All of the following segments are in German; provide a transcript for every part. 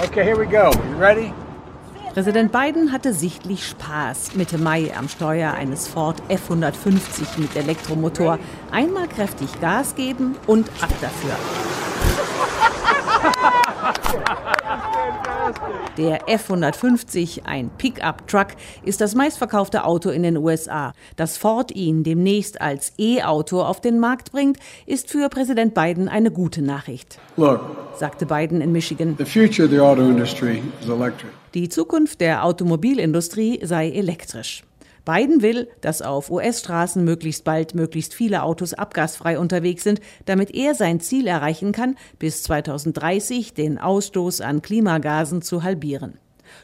Okay, here we go. You ready? Präsident Biden hatte sichtlich Spaß Mitte Mai am Steuer eines Ford F-150 mit Elektromotor. Einmal kräftig Gas geben und ab dafür. Der F-150, ein Pickup-Truck, ist das meistverkaufte Auto in den USA. Dass Ford ihn demnächst als E-Auto auf den Markt bringt, ist für Präsident Biden eine gute Nachricht, Look, sagte Biden in Michigan. Die Zukunft der Automobilindustrie sei elektrisch. Biden will, dass auf US-Straßen möglichst bald möglichst viele Autos abgasfrei unterwegs sind, damit er sein Ziel erreichen kann, bis 2030 den Ausstoß an Klimagasen zu halbieren.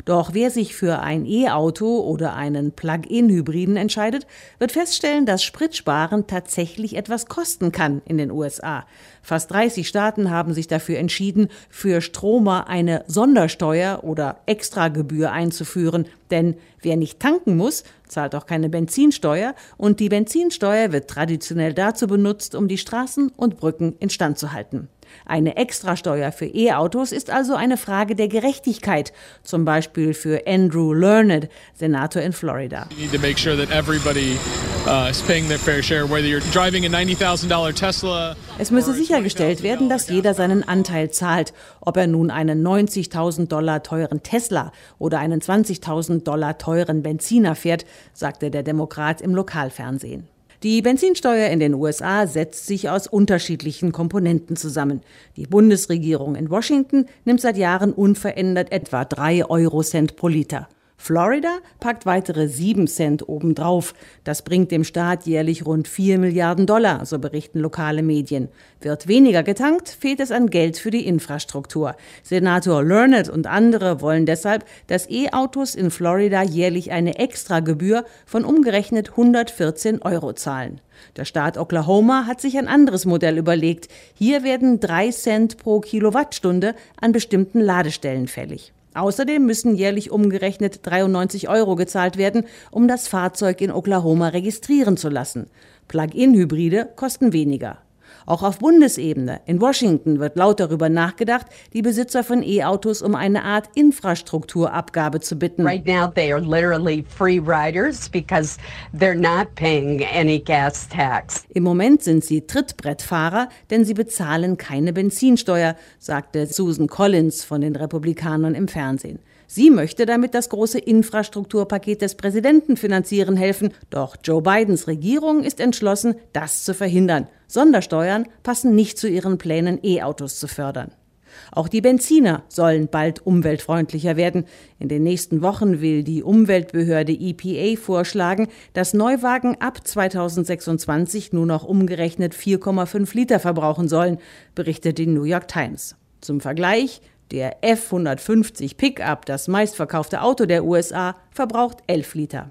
Doch wer sich für ein E-Auto oder einen Plug-in-Hybriden entscheidet, wird feststellen, dass Spritsparen tatsächlich etwas kosten kann in den USA. Fast 30 Staaten haben sich dafür entschieden, für Stromer eine Sondersteuer oder Extragebühr einzuführen. Denn wer nicht tanken muss, zahlt auch keine Benzinsteuer und die Benzinsteuer wird traditionell dazu benutzt, um die Straßen und Brücken instand zu halten. Eine Extrasteuer für E-Autos ist also eine Frage der Gerechtigkeit, zum Beispiel für Andrew Learned, Senator in Florida. Es müsse sichergestellt werden, dass jeder seinen Anteil zahlt, ob er nun einen 90.000 Dollar teuren Tesla oder einen 20.000 Dollar teuren Benziner fährt, sagte der Demokrat im Lokalfernsehen. Die Benzinsteuer in den USA setzt sich aus unterschiedlichen Komponenten zusammen. Die Bundesregierung in Washington nimmt seit Jahren unverändert etwa drei Eurocent pro Liter. Florida packt weitere 7 Cent obendrauf. Das bringt dem Staat jährlich rund 4 Milliarden Dollar, so berichten lokale Medien. Wird weniger getankt, fehlt es an Geld für die Infrastruktur. Senator Learned und andere wollen deshalb, dass E-Autos in Florida jährlich eine Extragebühr von umgerechnet 114 Euro zahlen. Der Staat Oklahoma hat sich ein anderes Modell überlegt. Hier werden 3 Cent pro Kilowattstunde an bestimmten Ladestellen fällig. Außerdem müssen jährlich umgerechnet 93 Euro gezahlt werden, um das Fahrzeug in Oklahoma registrieren zu lassen. Plug-in-Hybride kosten weniger. Auch auf Bundesebene in Washington wird laut darüber nachgedacht, die Besitzer von E-Autos um eine Art Infrastrukturabgabe zu bitten. Right now they are literally free riders because they're not paying any gas tax. Im Moment sind sie Trittbrettfahrer, denn sie bezahlen keine Benzinsteuer, sagte Susan Collins von den Republikanern im Fernsehen. Sie möchte damit das große Infrastrukturpaket des Präsidenten finanzieren helfen. Doch Joe Bidens Regierung ist entschlossen, das zu verhindern. Sondersteuern passen nicht zu ihren Plänen, E-Autos zu fördern. Auch die Benziner sollen bald umweltfreundlicher werden. In den nächsten Wochen will die Umweltbehörde EPA vorschlagen, dass Neuwagen ab 2026 nur noch umgerechnet 4,5 Liter verbrauchen sollen, berichtet die New York Times. Zum Vergleich, der F-150 Pickup, das meistverkaufte Auto der USA, verbraucht 11 Liter.